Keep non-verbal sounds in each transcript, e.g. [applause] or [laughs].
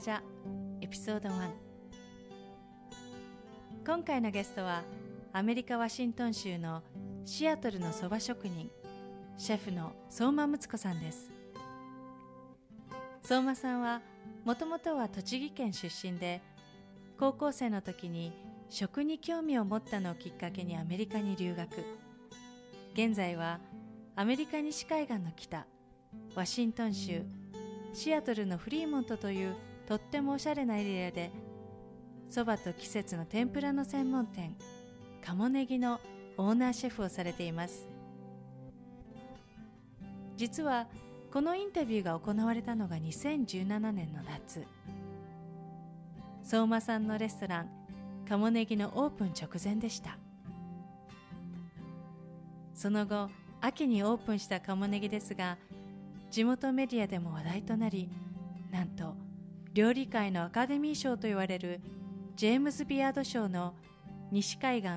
ジャエピソード1今回のゲストはアメリカ・ワシントン州のシアトルのそば職人シェフの相馬睦子さんです。相馬さんはもともとは栃木県出身で高校生の時に食に興味を持ったのをきっかけにアメリカに留学。現在はアメリカ西海岸の北ワシントン州シアトルのフリーモントというとってもおしゃれなエリアでそばと季節の天ぷらの専門店鴨ネギのオーナーシェフをされています。実はこのインタビューが行われたのが2017年の夏。相馬さんのレストラン鴨ネギのオープン直前でした。その後秋にオープンした鴨ネギですが地元メディアでも話題となりなんと料理界のアカデミー賞と言われるジェームズ・ビアード賞の西海岸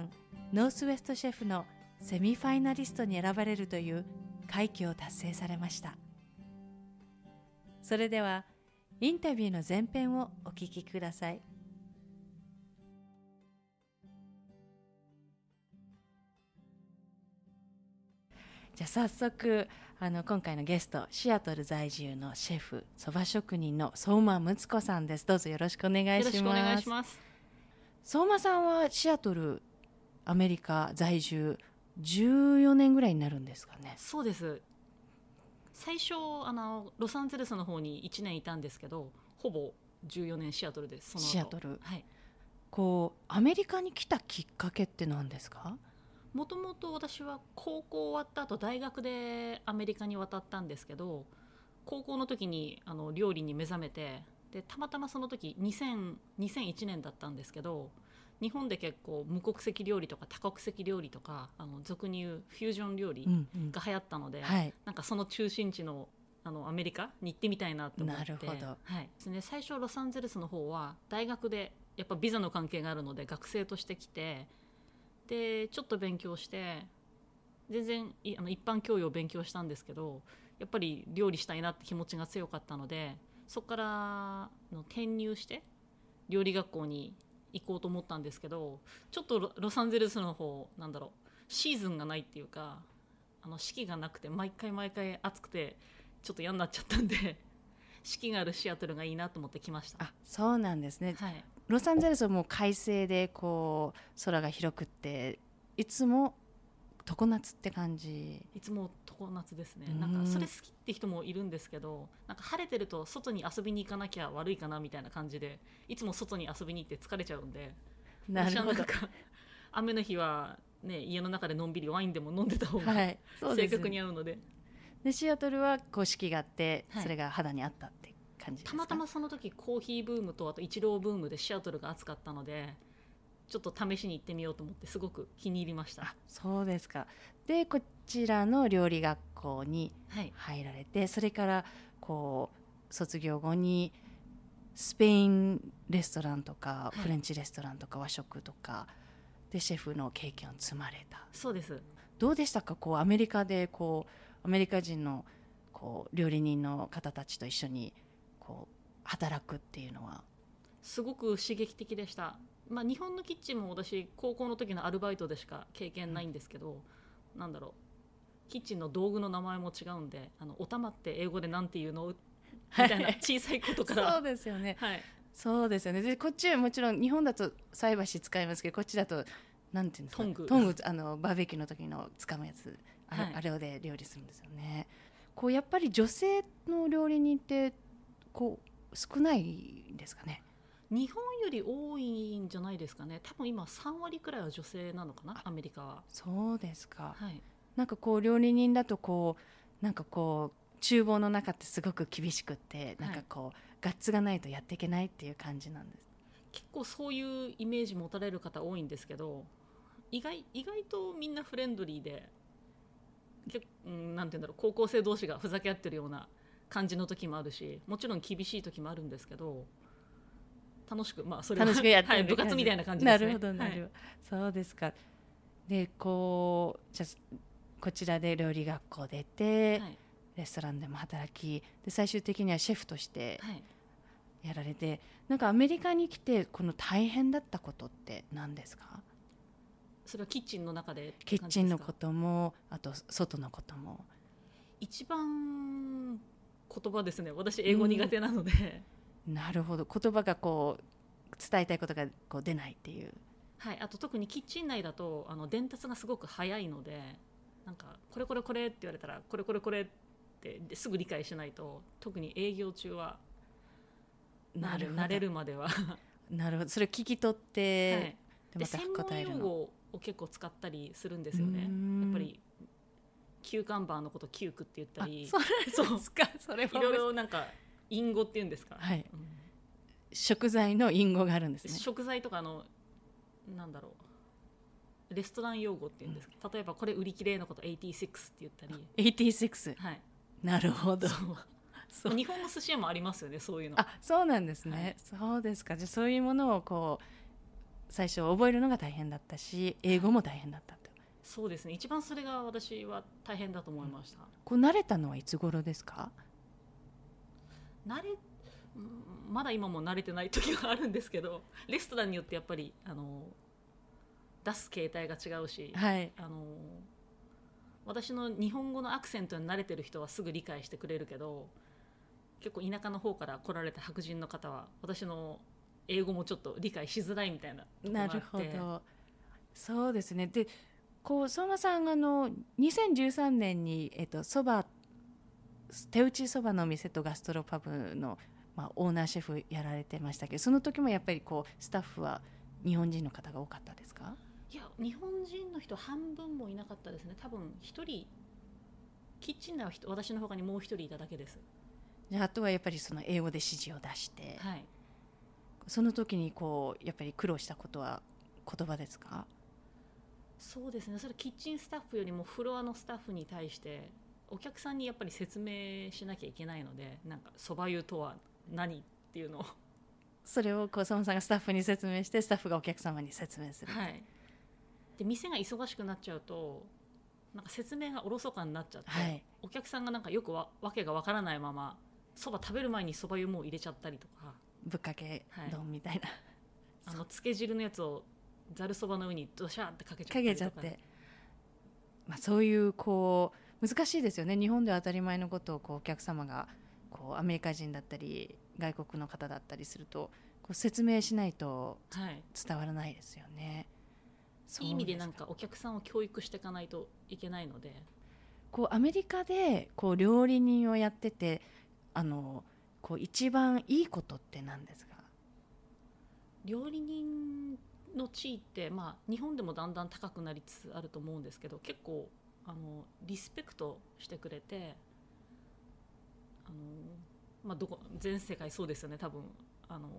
ノースウェストシェフのセミファイナリストに選ばれるという快挙を達成されました。それではインタビューの前編をお聞きください。じゃあ早速あの今回のゲストシアトル在住のシェフそば職人の相馬睦子さんです。どうぞよろしくお願いします。よろしくお願いします相馬さんはシアトルアメリカ在住14年ぐらいになるんですかね。そうです。最初あのロサンゼルスの方に1年いたんですけどほぼ14年シアトルですシアトル。はい。こうアメリカに来たきっかけって何ですか？もともと私は高校終わった後大学でアメリカに渡ったんですけど高校の時にあの料理に目覚めてでたまたまその時2000 2001年だったんですけど日本で結構無国籍料理とか多国籍料理とかあの俗に言うフュージョン料理が流行ったので、うんうんはい、なんかその中心地のあのアメリカに行ってみたいなと思って。なるほど、はい。ですね、最初ロサンゼルスの方は大学でやっぱビザの関係があるので学生として来てでちょっと勉強して全然あの一般教養を勉強したんですけどやっぱり料理したいなって気持ちが強かったのでそこからの転入して料理学校に行こうと思ったんですけどちょっとロサンゼルスの方なんだろうシーズンがないっていうかあの四季がなくて毎回毎回暑くてちょっと嫌になっちゃったんで四季があるシアトルがいいなと思って来ました。あそうなんですね、はい、ロサンゼルスはもう快晴でこう空が広くっていつも常夏って感じ。いつも常夏ですね。なんかそれ好きって人もいるんですけどなんか晴れてると外に遊びに行かなきゃ悪いかなみたいな感じでいつも外に遊びに行って疲れちゃうんでなるほど。雨の日は、ね、家の中でのんびりワインでも飲んでた方が、はい、正確に合うので。でシアトルは公式があって、はい、それが肌に合ったって感じたまたまその時コーヒーブームとあとイチローブームでシアトルが暑かったのでちょっと試しに行ってみようと思ってすごく気に入りました。そうですか。でこちらの料理学校に入られて、はい、それからこう卒業後にスペインレストランとか、はい、フレンチレストランとか和食とかでシェフの経験を積まれた。そうです。どうでしたか？こうアメリカでこうアメリカ人のこう料理人の方たちと一緒に働くっていうのは。すごく刺激的でした。まあ、日本のキッチンも私高校の時のアルバイトでしか経験ないんですけど、なんだろう。キッチンの道具の名前も違うんであのお玉って英語でなんていうの？みたいな小さいことから、そうですよね。はい、そうですよね。でこっちはもちろん日本だと菜箸使いますけどこっちだとなんていうんですか？トング。トングあのバーベキューの時の使うやつ。あれ,、はい。あれで料理するんですよね。こうやっぱり女性の料理人ってこう少ないですかね。日本より多いんじゃないですかね。多分今3割くらいは女性なのかなアメリカは、そうですか。はい、なんかこう料理人だとこうなんかこう厨房の中ってすごく厳しくってなんかこう、ガッツがないとやっていけないっていう感じなんです。結構そういうイメージ持たれる方多いんですけど意外意外とみんなフレンドリーで結うんなんて言うんだろう高校生同士がふざけ合ってるような感じの時もあるしもちろん厳しい時もあるんですけど楽しくまあそれは楽しくやってるはい、部活みたいな感じですね。なるほどなるほど、そうですか。でこうじゃあこちらで料理学校出て、はい。レストランでも働きで最終的にはシェフとしてはい、はいやられてなんかアメリカに来てこの大変だったことって何ですか？それはキッチンの中でキッチンのこともあと外のことも。一番言葉ですね。私英語苦手なので、なるほど。言葉がこう伝えたいことがこう出ないっていう。はい、あと特にキッチン内だとあの伝達がすごく早いのでなんかこれこれこれって言われたらこれこれこれってですぐ理解しないと特に営業中はなる慣れるまでは、はなるほど。それを聞き取っい、て、ででまた答えるの。を結構使ったりするんですよね。やっぱりキューカンバーのことキュークって言ったありそうですか。それはいろいろなんか隠語っていうんですか、はい。うん食材の隠語があるんですね。食材とかのなんだろう。レストラン用語っていうんですか、例えばこれ売り切れのこと86って言ったり、86はい、なるほど。[laughs] 日本の寿司屋もありますよねそういうの。あそうなんですね、はい。そうですか。じゃあそういうものをこう最初覚えるのが大変だったし英語も大変だった。とそうですね。一番それが私は大変だと思いました、こう慣れたのはいつ頃ですか？慣れうんまだ今も慣れてない時はあるんですけどレストランによってやっぱりあの出す形態が違うし、はい。あの私の日本語のアクセントに慣れてる人はすぐ理解してくれるけど結構田舎の方から来られた白人の方は私の英語もちょっと理解しづらいみたいななるほど。そうですね。でこう相馬さんあの2013年にえっとそば手打ちそばのお店とガストロパブの、まあ、オーナーシェフやられてましたけどその時もやっぱりこうスタッフは日本人の方が多かったですか？いや日本人の人半分もいなかったですね。多分一人キッチン内は人私の他にもう一人いただけです。じゃああとはやっぱりその英語で指示を出して、はい。その時にこうやっぱり苦労したことは言葉ですか？そうですね。それキッチンスタッフよりもフロアのスタッフに対してお客さんにやっぱり説明しなきゃいけないのでなんかそば湯とは何っていうのを。それをこう相馬さんがスタッフに説明してスタッフがお客様に説明する、はい。で店が忙しくなっちゃうとなんか説明がおろそかになっちゃって、はい。お客さんがなんかよくわわけがわからないままそば食べる前にそば湯もう入れちゃったりとか。ぶっかけ丼みたいな、あのつけ汁のやつをざるそばの上にドシャーってかけちゃったか。けちゃって、まあ、そういうこう難しいですよね。日本では当たり前のことをこうお客様がこうアメリカ人だったり外国の方だったりするとこう説明しないとはい、伝わらないですよね。そういい意味ですなんかお客さんを教育していかないといけないのでこうアメリカでこう料理人をやっててあのこう一番いいことって何ですか？料理人の地位って、まあ、日本でもだんだん高くなりつつあると思うんですけど結構あのリスペクトしてくれてあの、まあ、どこ全世界そうですよね多分あの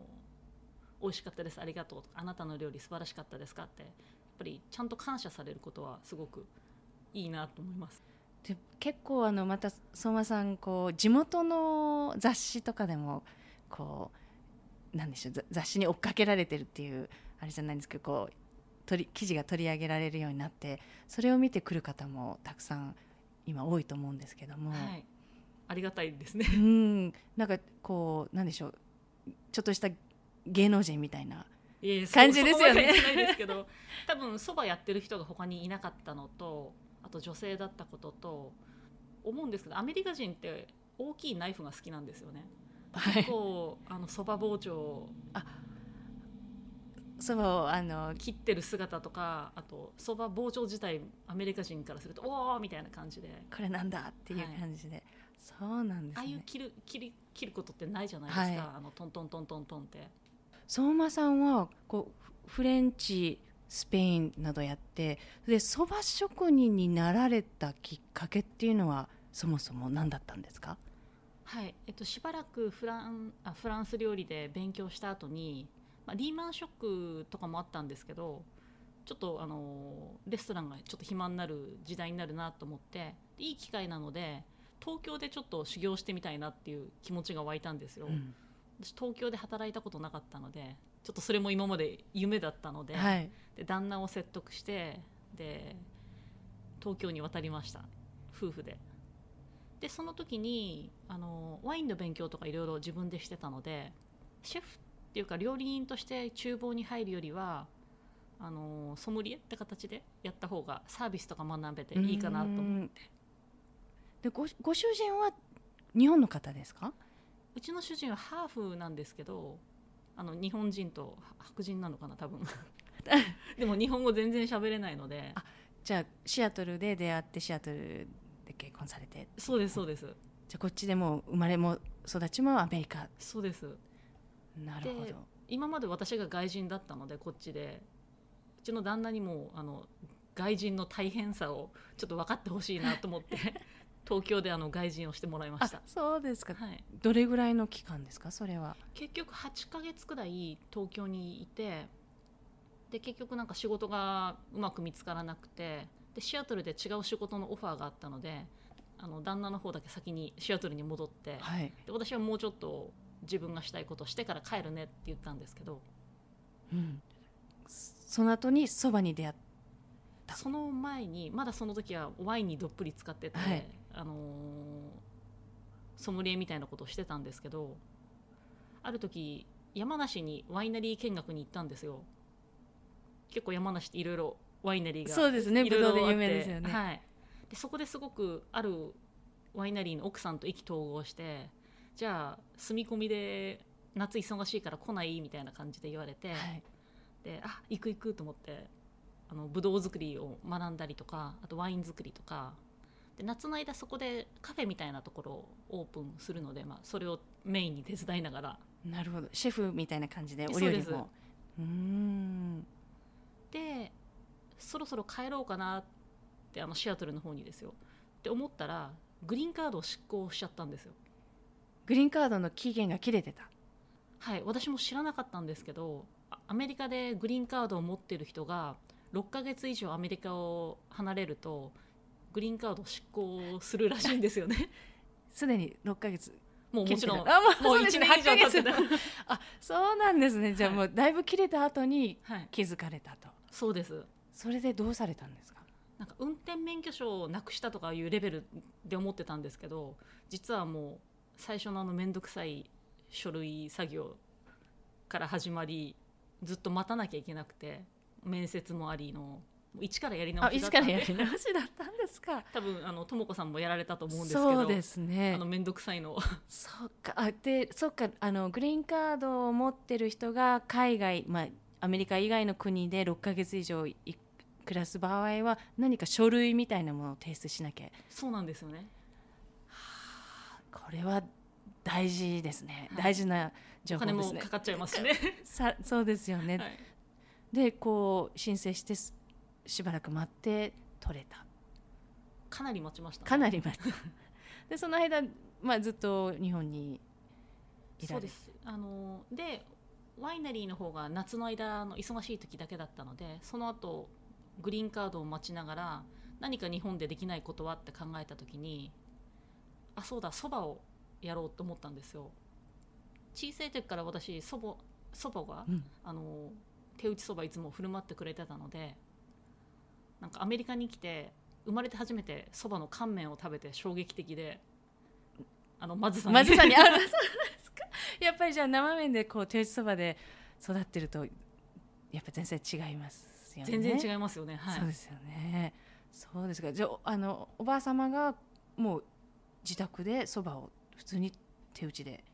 美味しかったですありがとうあなたの料理素晴らしかったですかってやっぱりちゃんと感謝されることはすごくいいなと思います。で結構あのまた相馬さんこう地元の雑誌とかでもこうなんでしょう雑誌に追っかけられてるっていうあれじゃないんですけどこう取り記事が取り上げられるようになってそれを見てくる方もたくさん今多いと思うんですけども、はい、ありがたいですね。うん。なんかこうなんでしょう。ちょっとした芸能人みたいな感じですよね。ないですけど多分そばやってる人が他にいなかったのとあと女性だったことと思うんですけどアメリカ人って大きいナイフが好きなんですよね。はい。結構あのそば包丁をそばをあの切ってる姿とかあとそば包丁自体アメリカ人からするとおおみたいな感じで。これなんだっていう感じで、そうなんですね。ああいう切る切り切ることってないじゃないですか、はい。あのトントントントントンって。相馬さんはこうフフレンチスペインなどやってでそば職人になられたきっかけっていうのはそもそも何だったんですか？はい。えっと、しばらくフランあフランス料理で勉強した後に、まあ、リーマンショックとかもあったんですけどちょっとあのレストランがちょっと暇になる時代になるなと思っていい機会なので東京でちょっと修行してみたいなっていう気持ちが湧いたんですよ、うん。私東京で働いたことなかったのでちょっとそれも今まで夢だったので,、はい。で旦那を説得してで東京に渡りました。夫婦で。でその時にあのワインの勉強とかいろいろ自分でしてたのでシェフっていうか料理人として厨房に入るよりはあのソムリエって形でやった方がサービスとか学べていいかなと思って。でごご主人は日本の方ですか？うちの主人はハーフなんですけどあの日本人と白人なのかな多分。[laughs] でも日本語全然喋れないので。あじゃあシアトルで出会ってシアトルで結婚されて。そうですそうです。じゃあこっちでもう生まれも育ちもアメリカ。そうですなるほど。で今まで私が外人だったのでこっちでうちの旦那にもあの外人の大変さをちょっと分かってほしいなと思って [laughs] 東京であの外人をしてもらいまあした、そうですか。はい、どれぐらいの期間ですかそれは？結局8ヶ月くらい東京にいてで結局なんか仕事がうまく見つからなくてでシアトルで違う仕事のオファーがあったのであの旦那の方だけ先にシアトルに戻ってはい、で私はもうちょっと自分がしたいことをしてから帰るねって言ったんですけどうん、その後にそばに出会った。その前にまだその時はワインにどっぷり使ってて、はい。あのーソムリエみたいなことをしてたんですけどある時山梨にワイナリー見学に行ったんですよ。結構山梨っていろいろワイナリーがそうですねいろいろぶどうで有名ですよね。はい、でそこですごくあるワイナリーの奥さんと意気投合してじゃあ住み込みで夏忙しいから来ないみたいな感じで言われて、はい。であ行く行くと思ってあのブドウ作りを学んだりとかあとワイン作りとかで夏の間そこでカフェみたいなところをオープンするので、まあ、それをメインに手伝いながら。なるほど。シェフみたいな感じでおそうです。料理も。うーん。でそろそろ帰ろうかなってあのシアトルの方にですよ。って思ったらグリーンカードを執行しちゃったんですよグリーンカードの期限が切れてた。はい私も知らなかったんですけどあアメリカでグリーンカードを持ってる人が6ヶ月以上アメリカを離れるとグリーンカードを執行するらしいんですよね。[laughs] すでに6ヶ月もうもちろんあもうもう1そうですね年以上経って8ヶ月。[laughs] あそうなんですね。じゃあはい。もうだいぶ切れた後にた、はい、気づかれたと。そうです。それでどうされたんですか？なんか運転免許証をなくしたとかいうレベルで思ってたんですけど実はもう最初のあの面倒くさい書類作業から始まりずっと待たなきゃいけなくて面接もありの一からやり直あしだったんで。一からやり直しだったんですか？[laughs] 多分あのとも子さんもやられたと思うんですけどそうですね。あの面倒くさいの。をそうか。あでそうか。あのグリーンカードを持ってる人が海外、まあ、アメリカ以外の国で6ヶ月以上い暮らす場合は何か書類みたいなものを提出しなきゃ。そうなんですよねこれは大事ですね、はい。大事な情お報ですね。金もかかっちゃいますしね、さそうですよね、はい、でこう申請してすしばらく待って取れた。かなり待ちましたね、かなり待った。でその間、まあ、ずっと日本にいられそうです。あのでワイナリーの方が夏の間の忙しい時だけだったのでその後グリーンカードを待ちながら何か日本でできないことはって考えた時にあそうだそばをやろうと思ったんですよ。小さい時から私そばそばが、うん。あの手打ちそばいつも振る舞ってくれてたのでなんかアメリカに来て生まれて初めてそばの乾麺を食べて衝撃的であのまずさに。まずさに。あそうですか。[laughs] やっぱりじゃあ生麺でこう手打ちそばで育ってるとやっぱ全然違いますよね。全然違いますよね。はい。そうですよね。そうですか。じゃああのおばあ様がもう自宅でそばを普通に手打ちで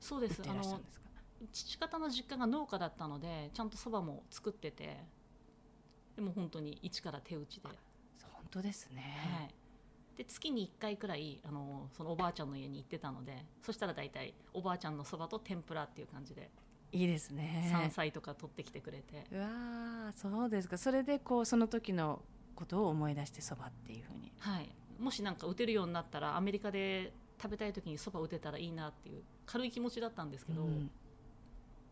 そうです。売ってらっしゃるんですか？父方の実家が農家だったのでちゃんとそばも作っててでも本当に一から手打ちで,、本当ですね、はい、で月に1回くらいあのそのおばあちゃんの家に行ってたのでそしたら大体おばあちゃんのそばと天ぷらっていう感じでいいですね。山菜とか取ってきてくれて、うわーそうですか。それでこうその時のことを思い出してそばっていうふうに。はい、もしなんか打てるようになったらアメリカで食べたい時にそば打てたらいいなっていう軽い気持ちだったんですけど、うん。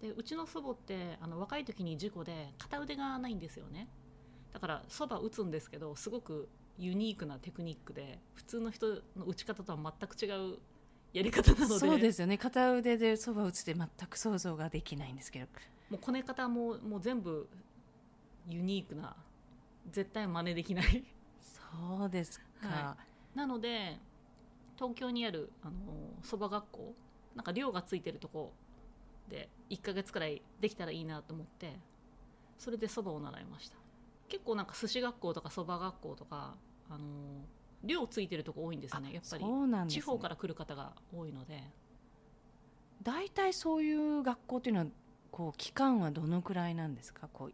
でうちの祖母ってあの若い時に事故で片腕がないんですよね。だからそば打つんですけどすごくユニークなテクニックで普通の人の打ち方とは全く違うやり方なので。そうですよね。片腕でそば打つって全く想像ができないんですけど。もうこね方ももう全部ユニークな絶対真似できないそうですか、はなので東京にあるあのそば学校なんか寮がついてるとこで1ヶ月くらいできたらいいなと思ってそれでそばを習いました。結構なんか寿司学校とかそば学校とかあの寮ついてるとこ多いんですよねやっぱり。地方から来る方が多いので。大体そういう学校っていうのはこう期間はどのくらいなんですか？こう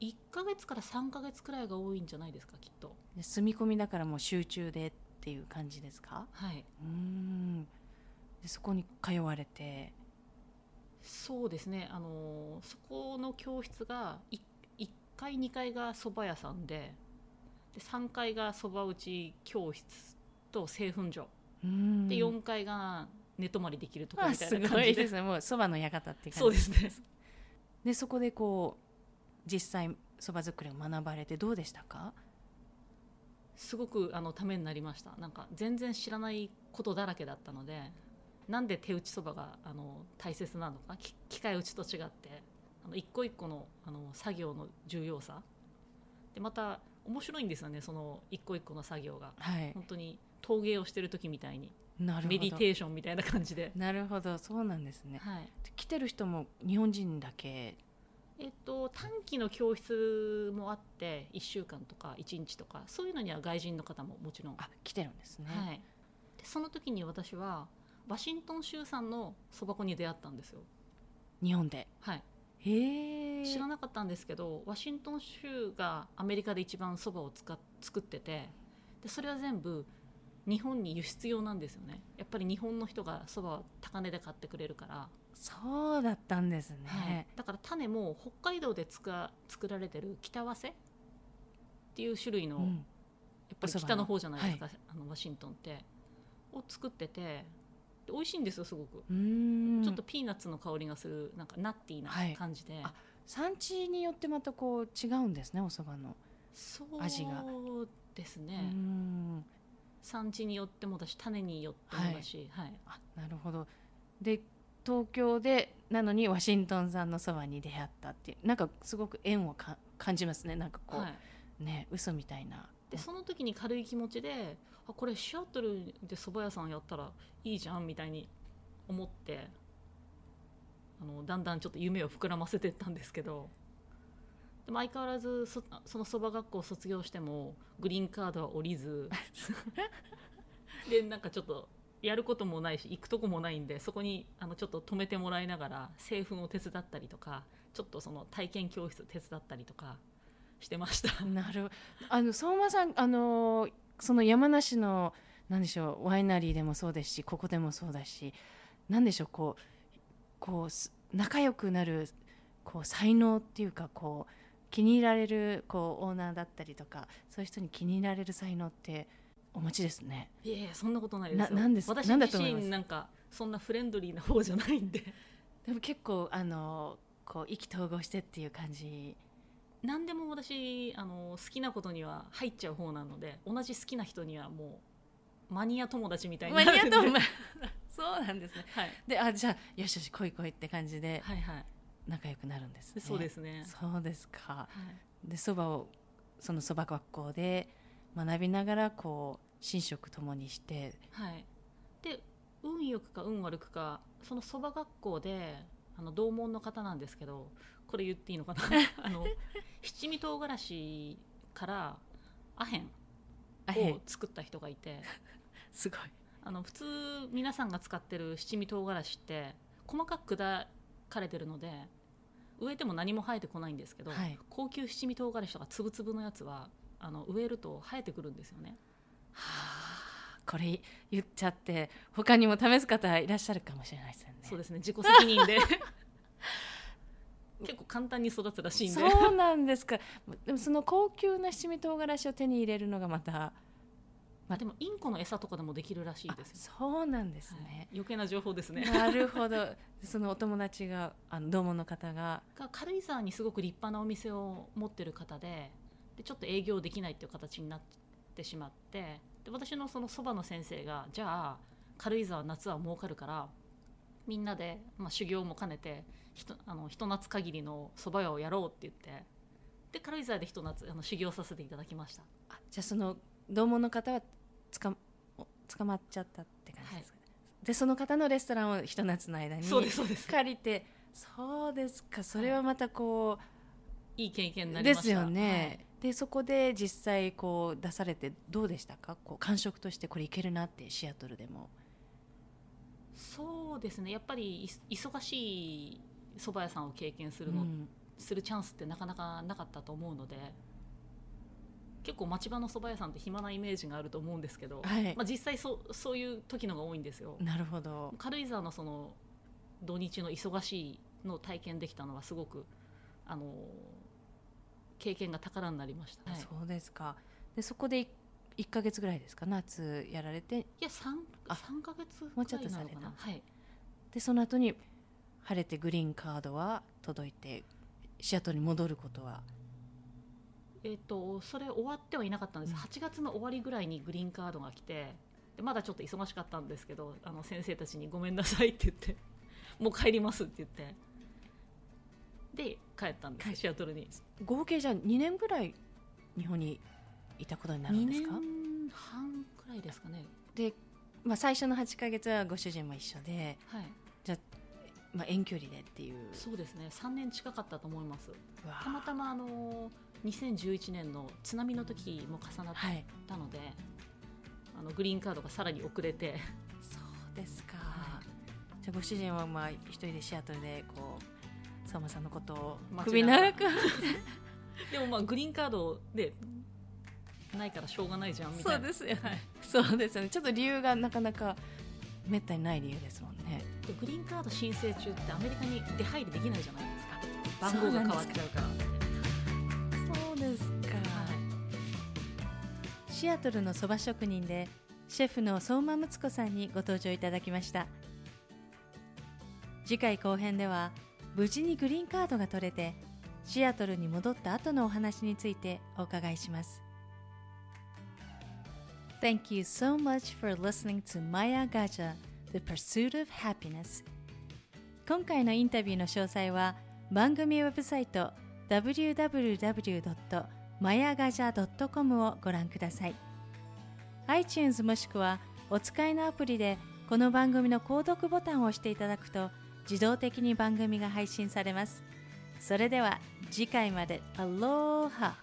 1ヶ月から3ヶ月くらいが多いんじゃないですかきっと。で住み込みだからもう集中でっていう感じですか？はい。うーん。でそこに通われて。そうですね。あのそこの教室が 1, 階2階が蕎麦屋さんでで3階が蕎麦打ち教室と製粉所。で4階が寝泊まりできるとこみたいすな感じで。ごいですね。もうそばの館って感じそうですね。でそこでこう実際そば作りを学ばれてどうでしたか？すごくあのためになりました。なんか全然知らないことだらけだったのでなんで手打ちそばがあの大切なのか？き機械打ちと違ってあの一個一個のあの作業の重要さ。でまた面白いんですよねその一個一個の作業が。はい。本当に陶芸をしてる時みたいに。なるほど。メディテーションみたいな感じで、なるほど。そうなんですね。はい。来てる人も日本人だけえっと、短期の教室もあって1週間とか1日とかそういうのには外人の方ももちろん、あ来てるんですね、はい、でその時に私はワシントン州産のそば粉に出会ったんですよ、日本で。はい、へえ知らなかったんですけどワシントン州がアメリカで一番そばを使っ作っててでそれは全部日本に輸出用なんですよね。やっぱり日本の人がそばを高値で買ってくれるから、そうだったんですね、はい、だから種も北海道でつか作られてる北早生っていう種類の、うん。やっぱり北の方じゃないですか、あのワシントンって。を作っててで美味しいんですよすごく、うーん。ちょっとピーナッツの香りがするなんかナッティーなはい。感じで、あ産地によってまたこう違うんですねお蕎麦の。そう味がですうーね、ん。産地によってもだし種によってもだし、はい。あなるほど。で東京でなのにワシントン産のそばに出会ったっていうなんかすごく縁をか感じますねなんかこう、はい。ね嘘みたいな。でその時に軽い気持ちであこれシアトルで蕎麦屋さんやったらいいじゃんみたいに思ってあのだんだんちょっと夢を膨らませていったんですけどでも相変わらずそその蕎麦学校を卒業してもグリーンカードは降りず [laughs] でなんかちょっとやることもないし行くとこもないんでそこにあのちょっと止めてもらいながら製粉を手伝ったりとかちょっとその体験教室手伝ったりとかしてました。なるあの相馬さんあのその山梨のなんでしょうワイナリーでもそうですしここでもそうだしなんでしょうこうこう仲良くなるこう才能っていうかこう気に入られるこうオーナーだったりとかそういう人に気に入られる才能ってお持ちですね。いやいやそんなことないですよ。ななんです？私自身なんかそんなフレンドリーな方じゃないんで。でも結構あのこう意気投合してっていう感じ。何でも私あの好きなことには入っちゃう方なので同じ好きな人にはもうマニア友達みたいになマるんで。ニアとま [laughs] そうなんですね。はい、であじゃあよしよし来い来いって感じではいはい。仲良くなるんですね。そうですね、そうですか。はい、でそばをそのそば学校で学びながらこう寝食ともにしてはい、で運よくか運悪くかそのそば学校であの同門の方なんですけどこれ言っていいのかなあの七味唐辛子からアヘンを作った人がいてすごいあの普通皆さんが使ってる七味唐辛子って細かく砕かれてるので植えても何も生えてこないんですけど、はい高級七味唐辛子とか粒々のやつはあの植えると生えてくるんですよねこれ言っちゃって他にも試す方いらっしゃるかもしれないですよね。そうですね。自己責任で。[laughs] 結構簡単に育つらしいんで。そうなんですか。でもその高級な七味唐辛子を手に入れるのがまたまあでもインコの餌とかでもできるらしいあですよ、そうなんですはい。ね、余計な情報ですね。なるほど。そのお友達があの同門の方が。が軽井沢にすごく立派なお店を持ってる方ででちょっと営業できないっていう形になってしまってで私のそのそばの先生がじゃあ軽井沢夏は儲かるからみんなで、まあ、修行も兼ねてひとあのひと夏限りの蕎麦屋をやろうって言ってで軽井沢でひと夏あの修行させていただきました。あじゃあその同門の方はつかお捕まっちゃったって感じですかね、でその方のレストランをひと夏の間にそうですそうです。借りてそうですか。それはまたこい。い経験にう、なりました。ですよね、でそこで実際こう出されてどうでしたか？こう感触としてこれいけるなってシアトルでも。そうですね。やっぱりい忙しい蕎麦屋さんを経験するの、うん。するチャンスってなかなかなかったと思うので結構町場の蕎麦屋さんって暇なイメージがあると思うんですけど、はい。まあ、実際そうそういう時のが多いんですよ。なるほど。軽井沢のその土日の忙しいのを体験できたのはすごくあの経験が宝になりました、はい、そうですか。でそこでい1か月ぐらいですか？夏やられて？いや 3, あ3ヶ月もうちょっとされた。はい。でその後に晴れてグリーンカードは届いてシアトルに戻ることは？えっとそれ終わってはいなかったんです、うん。8月の終わりぐらいにグリーンカードが来てでまだちょっと忙しかったんですけどあの先生たちに「ごめんなさい」って言って「もう帰ります」って言ってで帰ったんです。帰シアトルに。合計じゃあ2年ぐらい日本にいたことになるん2ですか？年半くらいですかね。で、まあ、最初の8か月はご主人も一緒で、はい。まあ、遠距離でっていう。そうですね。3年近かったと思います。たまたまあの2011年の津波の時も重なっはいたので、あのグリーンカードがさらに遅れて。そうですか、はじゃあご主人はまあ一人でシアトルでこう相馬さんのことを。首長く。[laughs] でもまあグリーンカードでないからしょうがないじゃんみたいな。すよはいそうですよね。ちょっと理由がなかなかめったにない理由ですもんね。でグリーンカード申請中ってアメリカに出入りできないじゃないですか。番号が変わっちゃうから。そうです。か、シアトルのそば職人でシェフの相馬睦子さんにご登場いただきました。次回後編では無事にグリーンカードが取れてシアトルに戻った後のお話についてお伺いします。Thank you so much for listening to Maya Gaja The Pursuit of Happiness. 今回のインタビューの詳細は番組ウェブサイト www.mayagaja.com をご覧ください。iTunes もしくはお使いのアプリでこの番組の購読ボタンを押していただくと自動的に番組が配信されます。それでは次回までアローハ。